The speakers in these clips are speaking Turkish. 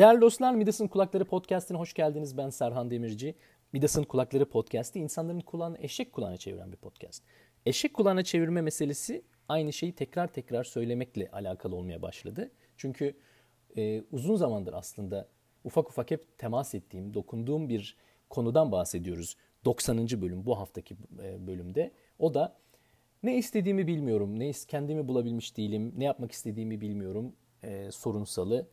Değerli dostlar Midas'ın Kulakları Podcast'ine hoş geldiniz. Ben Serhan Demirci. Midas'ın Kulakları Podcast'i insanların kulağını eşek kulağına çeviren bir podcast. Eşek kulağına çevirme meselesi aynı şeyi tekrar tekrar söylemekle alakalı olmaya başladı. Çünkü e, uzun zamandır aslında ufak ufak hep temas ettiğim, dokunduğum bir konudan bahsediyoruz. 90. bölüm bu haftaki e, bölümde. O da ne istediğimi bilmiyorum, ne kendimi bulabilmiş değilim, ne yapmak istediğimi bilmiyorum e, sorunsalı.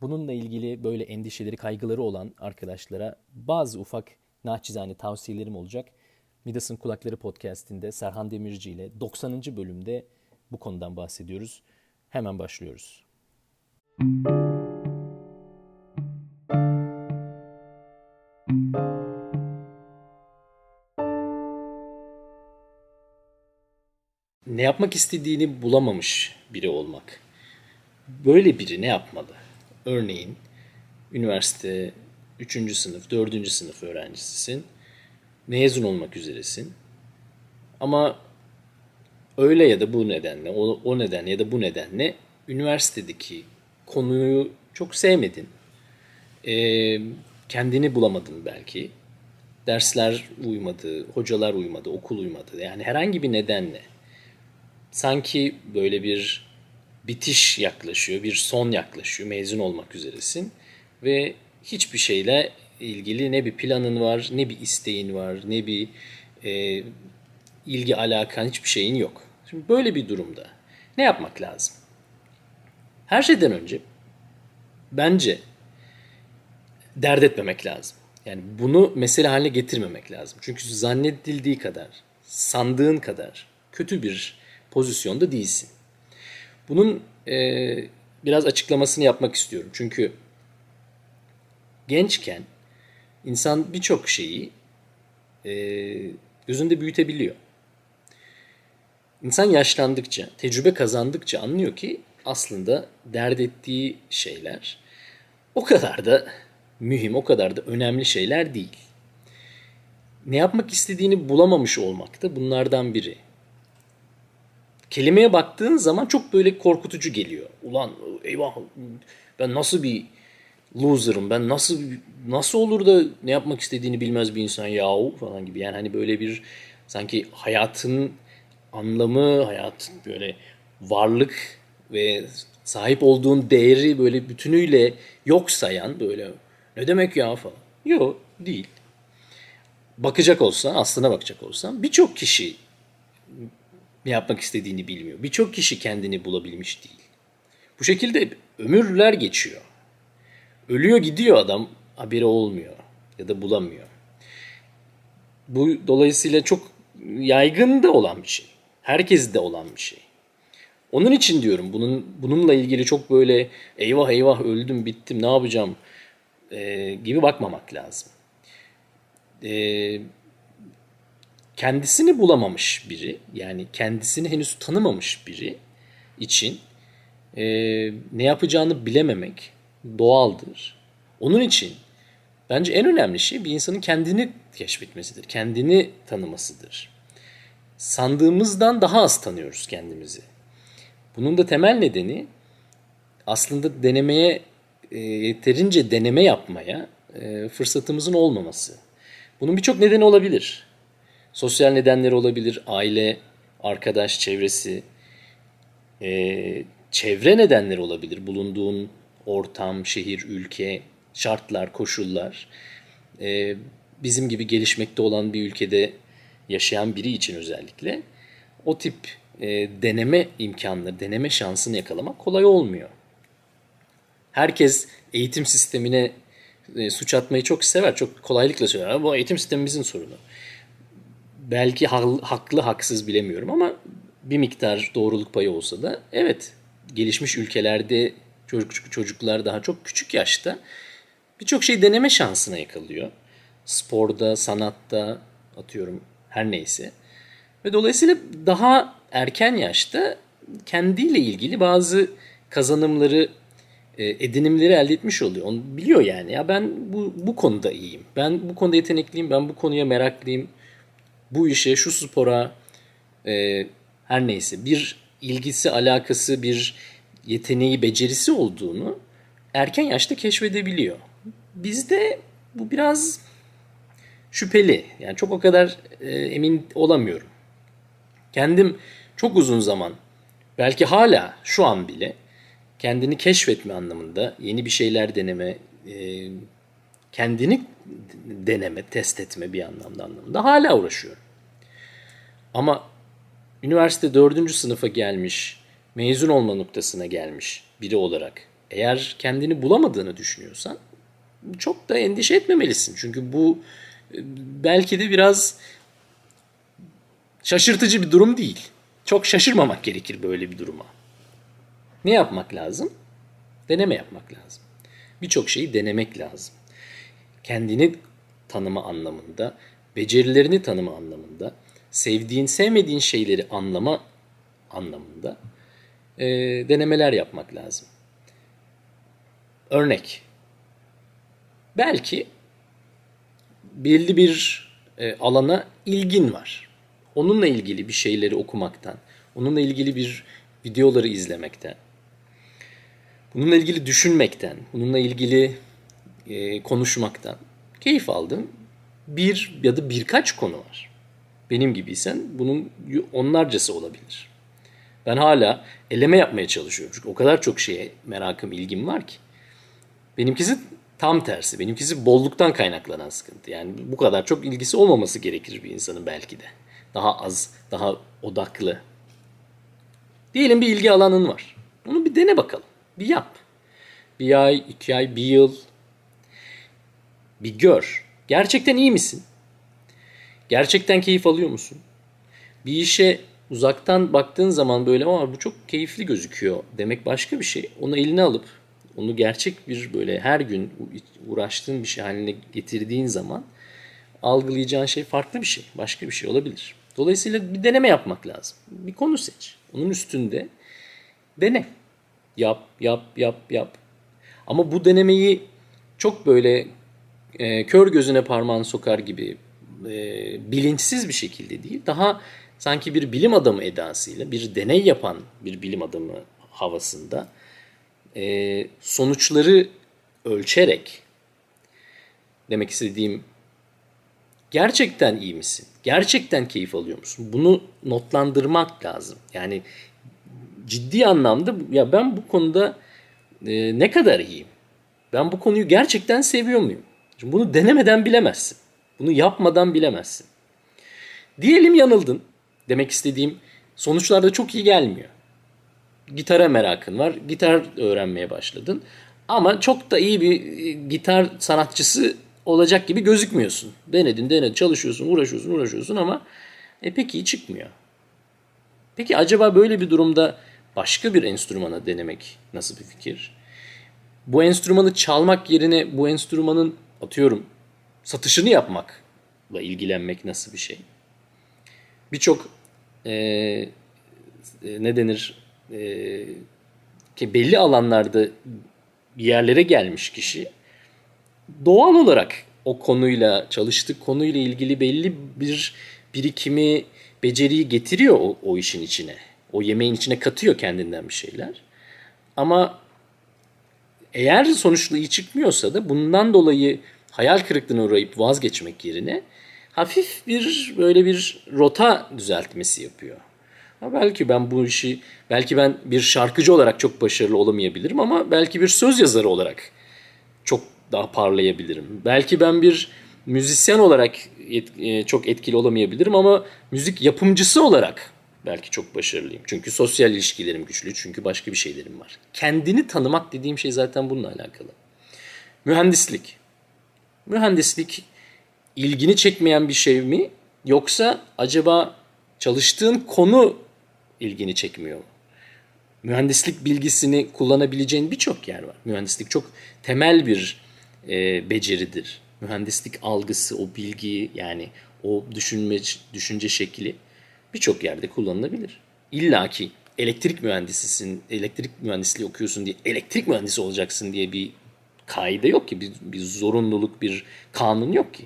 Bununla ilgili böyle endişeleri, kaygıları olan arkadaşlara bazı ufak naçizane tavsiyelerim olacak. Midas'ın Kulakları podcastinde Serhan Demirci ile 90. bölümde bu konudan bahsediyoruz. Hemen başlıyoruz. Ne yapmak istediğini bulamamış biri olmak. Böyle biri ne yapmalı? Örneğin üniversite 3. sınıf, 4. sınıf öğrencisisin. Mezun olmak üzeresin. Ama öyle ya da bu nedenle, o, o nedenle ya da bu nedenle üniversitedeki konuyu çok sevmedin. Ee, kendini bulamadın belki. Dersler uymadı, hocalar uymadı, okul uymadı. Yani herhangi bir nedenle sanki böyle bir bitiş yaklaşıyor, bir son yaklaşıyor, mezun olmak üzeresin ve hiçbir şeyle ilgili ne bir planın var, ne bir isteğin var, ne bir e, ilgi alakan hiçbir şeyin yok. Şimdi böyle bir durumda ne yapmak lazım? Her şeyden önce bence dert etmemek lazım. Yani bunu mesele haline getirmemek lazım. Çünkü zannedildiği kadar, sandığın kadar kötü bir pozisyonda değilsin. Bunun e, biraz açıklamasını yapmak istiyorum. Çünkü gençken insan birçok şeyi e, gözünde büyütebiliyor. İnsan yaşlandıkça, tecrübe kazandıkça anlıyor ki aslında dert ettiği şeyler o kadar da mühim, o kadar da önemli şeyler değil. Ne yapmak istediğini bulamamış olmak da bunlardan biri. Kelimeye baktığın zaman çok böyle korkutucu geliyor. Ulan eyvah ben nasıl bir loser'ım ben nasıl nasıl olur da ne yapmak istediğini bilmez bir insan yahu falan gibi. Yani hani böyle bir sanki hayatın anlamı, hayat böyle varlık ve sahip olduğun değeri böyle bütünüyle yok sayan böyle ne demek ya falan. Yok değil. Bakacak olsan, aslına bakacak olsan birçok kişi ne yapmak istediğini bilmiyor. Birçok kişi kendini bulabilmiş değil. Bu şekilde ömürler geçiyor. Ölüyor gidiyor adam haberi olmuyor ya da bulamıyor. Bu dolayısıyla çok yaygın da olan bir şey. Herkes de olan bir şey. Onun için diyorum bunun bununla ilgili çok böyle eyvah eyvah öldüm bittim ne yapacağım e, gibi bakmamak lazım. E, kendisini bulamamış biri yani kendisini henüz tanımamış biri için e, ne yapacağını bilememek doğaldır. Onun için bence en önemli şey bir insanın kendini keşfetmesidir, kendini tanımasıdır. Sandığımızdan daha az tanıyoruz kendimizi. Bunun da temel nedeni aslında denemeye e, yeterince deneme yapmaya e, fırsatımızın olmaması. Bunun birçok nedeni olabilir. Sosyal nedenleri olabilir, aile, arkadaş çevresi, e, çevre nedenleri olabilir. Bulunduğun ortam, şehir, ülke, şartlar, koşullar. E, bizim gibi gelişmekte olan bir ülkede yaşayan biri için özellikle o tip e, deneme imkanları, deneme şansını yakalamak kolay olmuyor. Herkes eğitim sistemine e, suç atmayı çok sever, çok kolaylıkla söyler. Bu eğitim sistemimizin sorunu. Belki haklı haksız bilemiyorum ama bir miktar doğruluk payı olsa da evet gelişmiş ülkelerde çocuk, çocuklar daha çok küçük yaşta birçok şey deneme şansına yakalıyor. Sporda, sanatta atıyorum her neyse. Ve dolayısıyla daha erken yaşta kendiyle ilgili bazı kazanımları, e, edinimleri elde etmiş oluyor. Onu biliyor yani. Ya ben bu, bu konuda iyiyim. Ben bu konuda yetenekliyim. Ben bu konuya meraklıyım. Bu işe, şu spora e, her neyse bir ilgisi, alakası, bir yeteneği, becerisi olduğunu erken yaşta keşfedebiliyor. Bizde bu biraz şüpheli. Yani çok o kadar e, emin olamıyorum. Kendim çok uzun zaman belki hala şu an bile kendini keşfetme anlamında yeni bir şeyler deneme, e, kendini deneme, test etme bir anlamda anlamında hala uğraşıyorum. Ama üniversite dördüncü sınıfa gelmiş, mezun olma noktasına gelmiş biri olarak eğer kendini bulamadığını düşünüyorsan çok da endişe etmemelisin. Çünkü bu e, belki de biraz şaşırtıcı bir durum değil. Çok şaşırmamak gerekir böyle bir duruma. Ne yapmak lazım? Deneme yapmak lazım. Birçok şeyi denemek lazım. Kendini tanıma anlamında, becerilerini tanıma anlamında, sevdiğin, sevmediğin şeyleri anlama anlamında e, denemeler yapmak lazım. Örnek. Belki belli bir e, alana ilgin var. Onunla ilgili bir şeyleri okumaktan, onunla ilgili bir videoları izlemekten, bununla ilgili düşünmekten, bununla ilgili e, konuşmaktan keyif aldığım bir ya da birkaç konu var. Benim gibiysen bunun onlarcası olabilir. Ben hala eleme yapmaya çalışıyorum. Çünkü o kadar çok şeye merakım, ilgim var ki. Benimkisi tam tersi. Benimkisi bolluktan kaynaklanan sıkıntı. Yani bu kadar çok ilgisi olmaması gerekir bir insanın belki de. Daha az, daha odaklı. Diyelim bir ilgi alanın var. Onu bir dene bakalım. Bir yap. Bir ay, iki ay, bir yıl. Bir gör. Gerçekten iyi misin? Gerçekten keyif alıyor musun? Bir işe uzaktan baktığın zaman böyle ama bu çok keyifli gözüküyor demek başka bir şey. Onu eline alıp onu gerçek bir böyle her gün uğraştığın bir şey haline getirdiğin zaman algılayacağın şey farklı bir şey. Başka bir şey olabilir. Dolayısıyla bir deneme yapmak lazım. Bir konu seç. Onun üstünde dene. Yap, yap, yap, yap. Ama bu denemeyi çok böyle e, kör gözüne parmağını sokar gibi e, bilinçsiz bir şekilde değil. Daha sanki bir bilim adamı edasıyla, bir deney yapan bir bilim adamı havasında e, sonuçları ölçerek demek istediğim gerçekten iyi misin? Gerçekten keyif alıyor musun? Bunu notlandırmak lazım. Yani ciddi anlamda ya ben bu konuda e, ne kadar iyiyim? Ben bu konuyu gerçekten seviyor muyum? Şimdi bunu denemeden bilemezsin. Bunu yapmadan bilemezsin. Diyelim yanıldın. Demek istediğim sonuçlarda çok iyi gelmiyor gitara merakın var. Gitar öğrenmeye başladın. Ama çok da iyi bir e, gitar sanatçısı olacak gibi gözükmüyorsun. Denedin, denedin, çalışıyorsun, uğraşıyorsun, uğraşıyorsun ama e peki çıkmıyor. Peki acaba böyle bir durumda başka bir enstrümana denemek nasıl bir fikir? Bu enstrümanı çalmak yerine bu enstrümanın atıyorum satışını yapmakla ilgilenmek nasıl bir şey? Birçok e, e, ne denir e, ki belli alanlarda bir yerlere gelmiş kişi doğal olarak o konuyla çalıştığı konuyla ilgili belli bir birikimi, beceriyi getiriyor o, o işin içine. O yemeğin içine katıyor kendinden bir şeyler. Ama eğer sonuçlu iyi çıkmıyorsa da bundan dolayı hayal kırıklığına uğrayıp vazgeçmek yerine hafif bir böyle bir rota düzeltmesi yapıyor. Ha belki ben bu işi, belki ben bir şarkıcı olarak çok başarılı olamayabilirim ama belki bir söz yazarı olarak çok daha parlayabilirim. Belki ben bir müzisyen olarak et, e, çok etkili olamayabilirim ama müzik yapımcısı olarak belki çok başarılıyım. Çünkü sosyal ilişkilerim güçlü, çünkü başka bir şeylerim var. Kendini tanımak dediğim şey zaten bununla alakalı. Mühendislik. Mühendislik ilgini çekmeyen bir şey mi? Yoksa acaba çalıştığın konu ilgini çekmiyor. Mühendislik bilgisini kullanabileceğin birçok yer var. Mühendislik çok temel bir e, beceridir. Mühendislik algısı, o bilgiyi yani o düşünme, düşünce şekli birçok yerde kullanılabilir. İlla ki elektrik mühendisisin, elektrik mühendisliği okuyorsun diye elektrik mühendisi olacaksın diye bir kaide yok ki, bir, bir zorunluluk, bir kanun yok ki.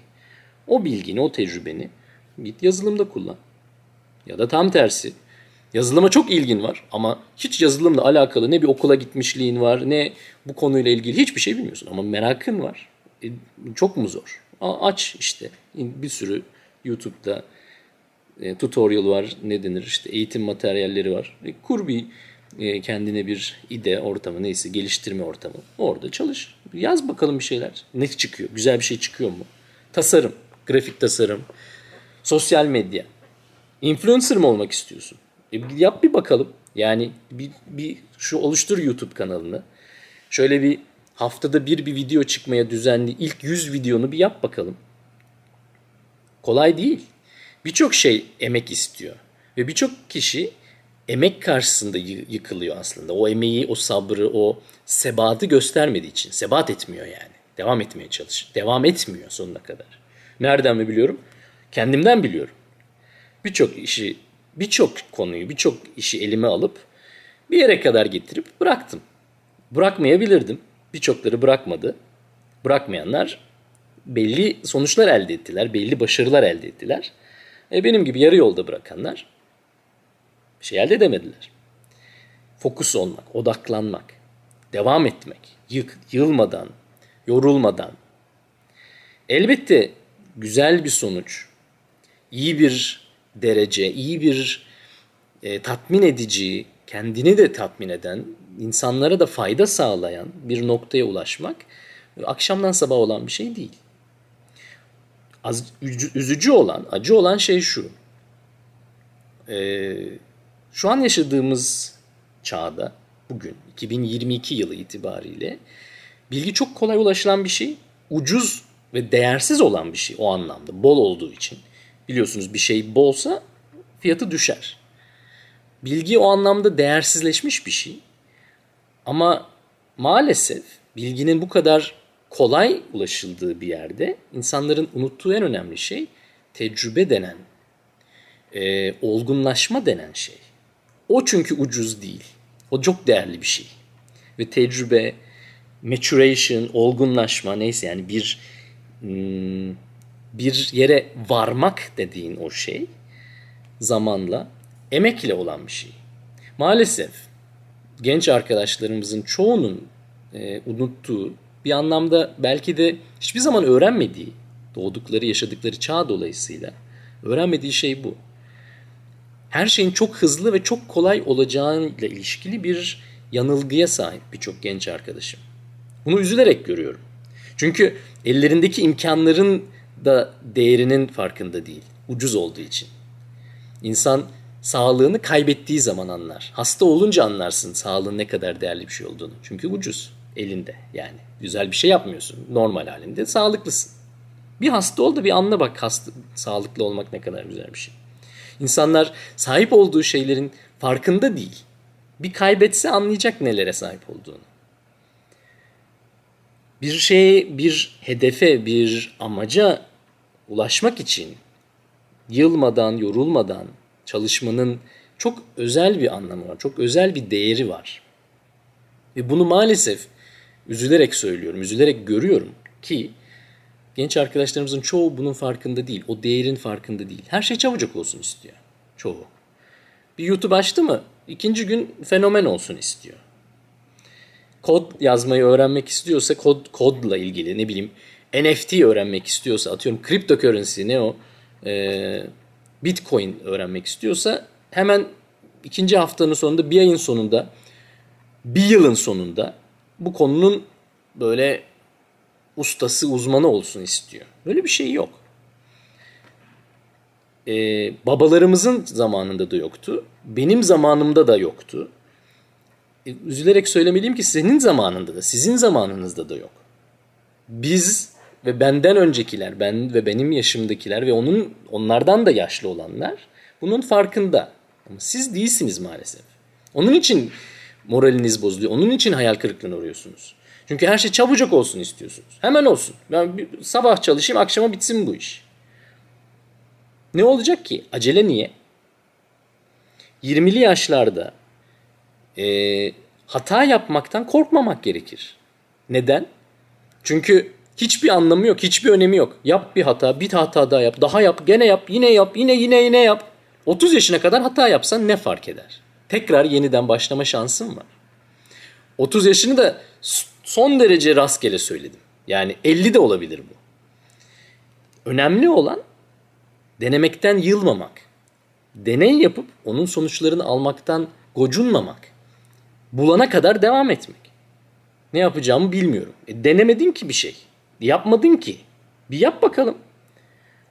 O bilgini, o tecrübeni git yazılımda kullan. Ya da tam tersi Yazılıma çok ilgin var ama hiç yazılımla alakalı ne bir okula gitmişliğin var ne bu konuyla ilgili hiçbir şey bilmiyorsun. Ama merakın var. E, çok mu zor? A, aç işte. Bir sürü YouTube'da e, tutorial var. Ne denir işte eğitim materyalleri var. E, kur bir e, kendine bir ide ortamı neyse geliştirme ortamı. Orada çalış. Yaz bakalım bir şeyler. Ne çıkıyor? Güzel bir şey çıkıyor mu? Tasarım, grafik tasarım, sosyal medya. Influencer mı olmak istiyorsun? E, yap bir bakalım. Yani bir, bir şu oluştur YouTube kanalını. Şöyle bir haftada bir bir video çıkmaya düzenli ilk 100 videonu bir yap bakalım. Kolay değil. Birçok şey emek istiyor. Ve birçok kişi emek karşısında yıkılıyor aslında. O emeği, o sabrı, o sebatı göstermediği için. Sebat etmiyor yani. Devam etmeye çalış. Devam etmiyor sonuna kadar. Nereden mi biliyorum? Kendimden biliyorum. Birçok işi, birçok konuyu, birçok işi elime alıp bir yere kadar getirip bıraktım. Bırakmayabilirdim. Birçokları bırakmadı. Bırakmayanlar belli sonuçlar elde ettiler, belli başarılar elde ettiler. E benim gibi yarı yolda bırakanlar bir şey elde edemediler. Fokus olmak, odaklanmak, devam etmek, yık, yılmadan, yorulmadan. Elbette güzel bir sonuç, iyi bir derece, iyi bir e, tatmin edici, kendini de tatmin eden, insanlara da fayda sağlayan bir noktaya ulaşmak akşamdan sabah olan bir şey değil. Az, üzücü olan, acı olan şey şu. Ee, şu an yaşadığımız çağda, bugün 2022 yılı itibariyle bilgi çok kolay ulaşılan bir şey, ucuz ve değersiz olan bir şey o anlamda, bol olduğu için. Biliyorsunuz bir şey bolsa fiyatı düşer. Bilgi o anlamda değersizleşmiş bir şey. Ama maalesef bilginin bu kadar kolay ulaşıldığı bir yerde insanların unuttuğu en önemli şey tecrübe denen, e, olgunlaşma denen şey. O çünkü ucuz değil. O çok değerli bir şey. Ve tecrübe, maturation, olgunlaşma neyse yani bir hmm, bir yere varmak dediğin o şey zamanla emekle olan bir şey. Maalesef genç arkadaşlarımızın çoğunun e, unuttuğu bir anlamda belki de hiçbir zaman öğrenmediği doğdukları yaşadıkları çağ dolayısıyla öğrenmediği şey bu. Her şeyin çok hızlı ve çok kolay olacağıyla ilişkili bir yanılgıya sahip birçok genç arkadaşım. Bunu üzülerek görüyorum. Çünkü ellerindeki imkanların da değerinin farkında değil. Ucuz olduğu için. İnsan sağlığını kaybettiği zaman anlar. Hasta olunca anlarsın sağlığın ne kadar değerli bir şey olduğunu. Çünkü ucuz elinde yani. Güzel bir şey yapmıyorsun. Normal halinde sağlıklısın. Bir hasta ol da bir anla bak hasta, sağlıklı olmak ne kadar güzel bir şey. İnsanlar sahip olduğu şeylerin farkında değil. Bir kaybetse anlayacak nelere sahip olduğunu. Bir şeye, bir hedefe, bir amaca ulaşmak için yılmadan, yorulmadan çalışmanın çok özel bir anlamı var. Çok özel bir değeri var. Ve bunu maalesef üzülerek söylüyorum, üzülerek görüyorum ki genç arkadaşlarımızın çoğu bunun farkında değil. O değerin farkında değil. Her şey çabucak olsun istiyor. Çoğu. Bir YouTube açtı mı ikinci gün fenomen olsun istiyor. Kod yazmayı öğrenmek istiyorsa kod kodla ilgili ne bileyim NFT öğrenmek istiyorsa atıyorum cryptocurrency ne o e, bitcoin öğrenmek istiyorsa hemen ikinci haftanın sonunda bir ayın sonunda bir yılın sonunda bu konunun böyle ustası, uzmanı olsun istiyor. Böyle bir şey yok. Ee, babalarımızın zamanında da yoktu. Benim zamanımda da yoktu. Ee, üzülerek söylemeliyim ki senin zamanında da, sizin zamanınızda da yok. Biz ve benden öncekiler, ben ve benim yaşımdakiler ve onun onlardan da yaşlı olanlar bunun farkında. Ama siz değilsiniz maalesef. Onun için moraliniz bozuluyor. Onun için hayal kırıklığına uğruyorsunuz. Çünkü her şey çabucak olsun istiyorsunuz. Hemen olsun. Ben bir sabah çalışayım, akşama bitsin bu iş. Ne olacak ki? Acele niye? 20'li yaşlarda e, hata yapmaktan korkmamak gerekir. Neden? Çünkü hiçbir anlamı yok, hiçbir önemi yok. Yap bir hata, bir hata daha yap, daha yap, gene yap, yine yap, yine yine yine yap. 30 yaşına kadar hata yapsan ne fark eder? Tekrar yeniden başlama şansın var. 30 yaşını da son derece rastgele söyledim. Yani 50 de olabilir bu. Önemli olan denemekten yılmamak. Deney yapıp onun sonuçlarını almaktan gocunmamak. Bulana kadar devam etmek. Ne yapacağımı bilmiyorum. E, denemedin ki bir şey. Yapmadın ki. Bir yap bakalım.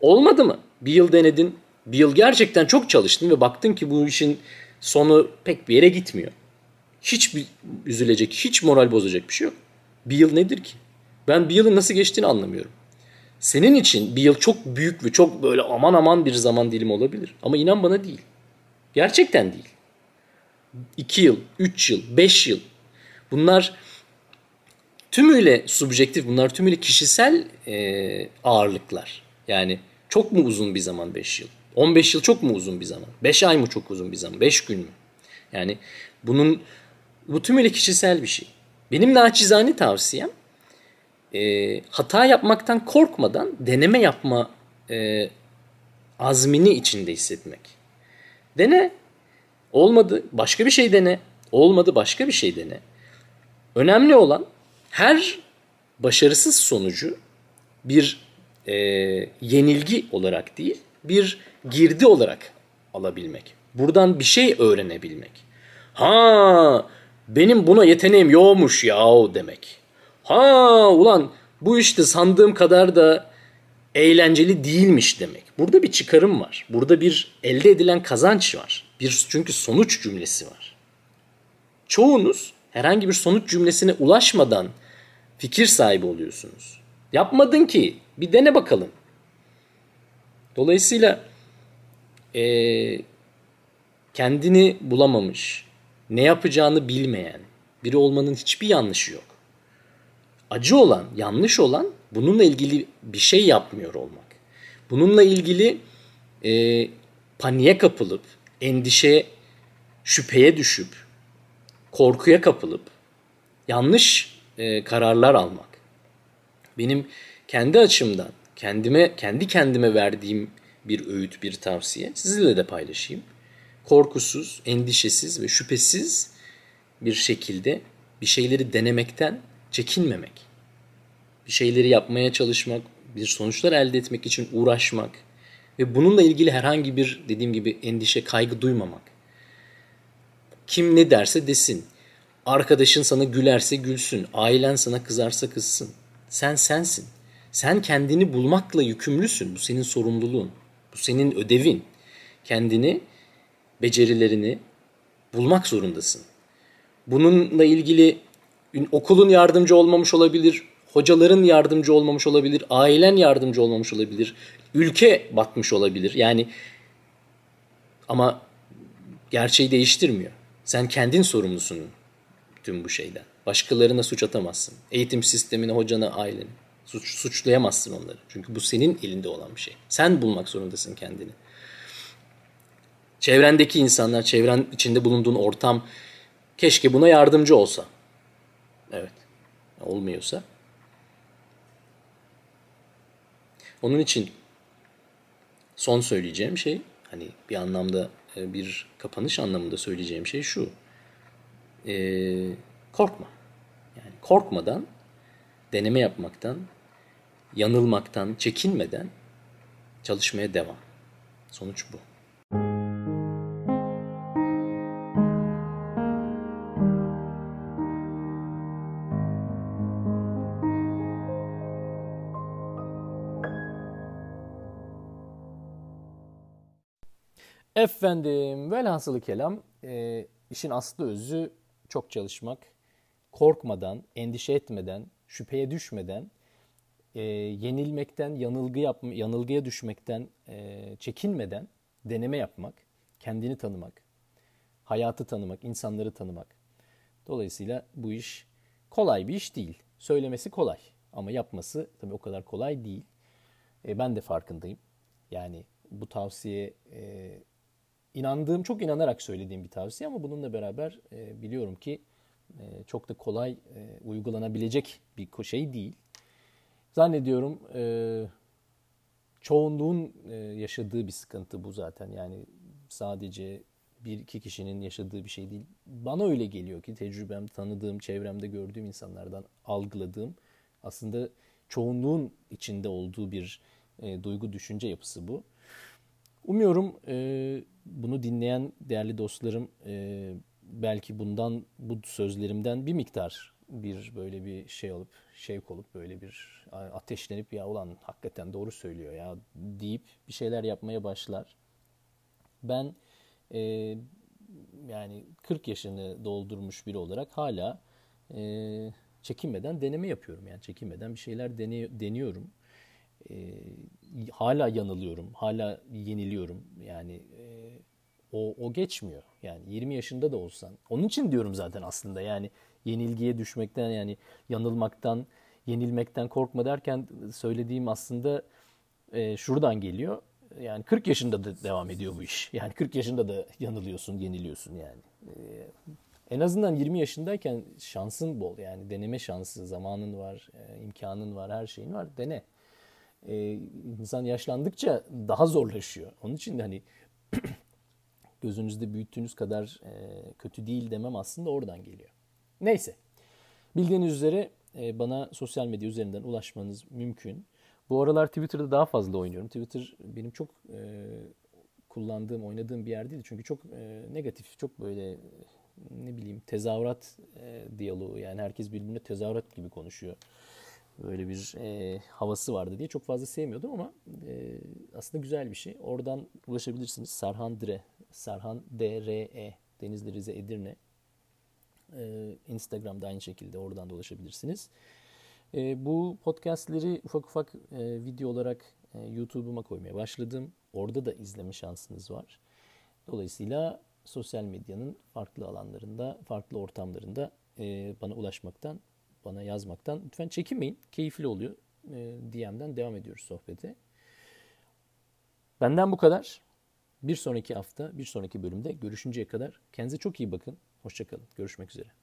Olmadı mı? Bir yıl denedin. Bir yıl gerçekten çok çalıştın ve baktın ki bu işin sonu pek bir yere gitmiyor. Hiç bir üzülecek, hiç moral bozacak bir şey yok. Bir yıl nedir ki? Ben bir yılın nasıl geçtiğini anlamıyorum. Senin için bir yıl çok büyük ve çok böyle aman aman bir zaman dilimi olabilir. Ama inan bana değil. Gerçekten değil. 2 yıl, 3 yıl, 5 yıl. Bunlar tümüyle subjektif, bunlar tümüyle kişisel e, ağırlıklar. Yani çok mu uzun bir zaman 5 yıl? 15 yıl çok mu uzun bir zaman? 5 ay mı çok uzun bir zaman? 5 gün mü? Yani bunun bu tümüyle kişisel bir şey. Benim naçizane tavsiyem e, hata yapmaktan korkmadan deneme yapma e, azmini içinde hissetmek. Dene. Olmadı. Başka bir şey dene. Olmadı. Başka bir şey dene. Önemli olan her başarısız sonucu bir e, yenilgi olarak değil, bir girdi olarak alabilmek. Buradan bir şey öğrenebilmek. Ha benim buna yeteneğim yokmuş yahu demek. Ha ulan bu işte sandığım kadar da eğlenceli değilmiş demek. Burada bir çıkarım var. Burada bir elde edilen kazanç var. Bir çünkü sonuç cümlesi var. Çoğunuz herhangi bir sonuç cümlesine ulaşmadan fikir sahibi oluyorsunuz. Yapmadın ki. Bir dene bakalım. Dolayısıyla e, kendini bulamamış, ne yapacağını bilmeyen biri olmanın hiçbir yanlışı yok. Acı olan, yanlış olan bununla ilgili bir şey yapmıyor olmak. Bununla ilgili e, paniğe kapılıp, endişe, şüpheye düşüp, korkuya kapılıp yanlış e, kararlar almak. Benim kendi açımdan, kendime kendi kendime verdiğim bir öğüt, bir tavsiye sizinle de paylaşayım. Korkusuz, endişesiz ve şüphesiz bir şekilde bir şeyleri denemekten çekinmemek. Bir şeyleri yapmaya çalışmak, bir sonuçlar elde etmek için uğraşmak ve bununla ilgili herhangi bir dediğim gibi endişe, kaygı duymamak. Kim ne derse desin. Arkadaşın sana gülerse gülsün, ailen sana kızarsa kızsın. Sen sensin. Sen kendini bulmakla yükümlüsün. Bu senin sorumluluğun. Bu senin ödevin. Kendini, becerilerini bulmak zorundasın. Bununla ilgili okulun yardımcı olmamış olabilir, hocaların yardımcı olmamış olabilir, ailen yardımcı olmamış olabilir, ülke batmış olabilir. Yani ama gerçeği değiştirmiyor. Sen kendin sorumlusun tüm bu şeyden. Başkalarına suç atamazsın. Eğitim sistemine, hocana, ailene. Suç, suçlayamazsın onları. Çünkü bu senin elinde olan bir şey. Sen bulmak zorundasın kendini. Çevrendeki insanlar, çevren içinde bulunduğun ortam keşke buna yardımcı olsa. Evet. Olmuyorsa. Onun için son söyleyeceğim şey hani bir anlamda e, bir kapanış anlamında söyleyeceğim şey şu. Ee, korkma. Yani korkmadan deneme yapmaktan, yanılmaktan, çekinmeden çalışmaya devam. Sonuç bu. Efendim velhasılı kelam e, işin aslı özü çok çalışmak, korkmadan, endişe etmeden, şüpheye düşmeden, e, yenilmekten, yanılgı yapma, yanılgıya düşmekten e, çekinmeden deneme yapmak, kendini tanımak, hayatı tanımak, insanları tanımak. Dolayısıyla bu iş kolay bir iş değil. Söylemesi kolay ama yapması tabii o kadar kolay değil. E, ben de farkındayım. Yani bu tavsiye e, inandığım, çok inanarak söylediğim bir tavsiye ama bununla beraber e, biliyorum ki e, çok da kolay e, uygulanabilecek bir şey değil. Zannediyorum e, çoğunluğun e, yaşadığı bir sıkıntı bu zaten. Yani sadece bir iki kişinin yaşadığı bir şey değil. Bana öyle geliyor ki tecrübem, tanıdığım, çevremde gördüğüm insanlardan algıladığım aslında çoğunluğun içinde olduğu bir duygu düşünce yapısı bu. Umuyorum e, bunu dinleyen değerli dostlarım e, belki bundan bu sözlerimden bir miktar bir böyle bir şey olup şevk olup böyle bir ateşlenip ya ulan hakikaten doğru söylüyor ya deyip bir şeyler yapmaya başlar. Ben e, yani 40 yaşını doldurmuş biri olarak hala e, çekinmeden deneme yapıyorum. Yani çekinmeden bir şeyler dene, deniyorum. E, hala yanılıyorum, hala yeniliyorum. Yani e, o, o geçmiyor. Yani 20 yaşında da olsan. Onun için diyorum zaten aslında yani yenilgiye düşmekten yani yanılmaktan, yenilmekten korkma derken söylediğim aslında e, şuradan geliyor. Yani 40 yaşında da devam ediyor bu iş. Yani 40 yaşında da yanılıyorsun, yeniliyorsun yani. E, en azından 20 yaşındayken şansın bol. Yani deneme şansı, zamanın var, e, imkanın var, her şeyin var. Dene. E, insan yaşlandıkça daha zorlaşıyor. Onun için de hani gözünüzde büyüttüğünüz kadar e, kötü değil demem aslında oradan geliyor. Neyse. Bildiğiniz üzere e, bana sosyal medya üzerinden ulaşmanız mümkün. Bu aralar Twitter'da daha fazla oynuyorum. Twitter benim çok e, kullandığım, oynadığım bir yer değil. Çünkü çok e, negatif, çok böyle ne bileyim tezahürat e, diyaloğu. Yani herkes birbirine tezahürat gibi konuşuyor. Böyle bir e, havası vardı diye çok fazla sevmiyordum ama e, aslında güzel bir şey. Oradan ulaşabilirsiniz. Serhan Dre, Serhan D-R-E, Denizli Rize Edirne. E, Instagram'da aynı şekilde oradan da ulaşabilirsiniz. E, bu podcastleri ufak ufak e, video olarak e, YouTube'uma koymaya başladım. Orada da izleme şansınız var. Dolayısıyla sosyal medyanın farklı alanlarında, farklı ortamlarında e, bana ulaşmaktan, bana yazmaktan lütfen çekinmeyin. Keyifli oluyor. E, DM'den devam ediyoruz sohbete. Benden bu kadar. Bir sonraki hafta, bir sonraki bölümde görüşünceye kadar kendinize çok iyi bakın. Hoşçakalın. Görüşmek üzere.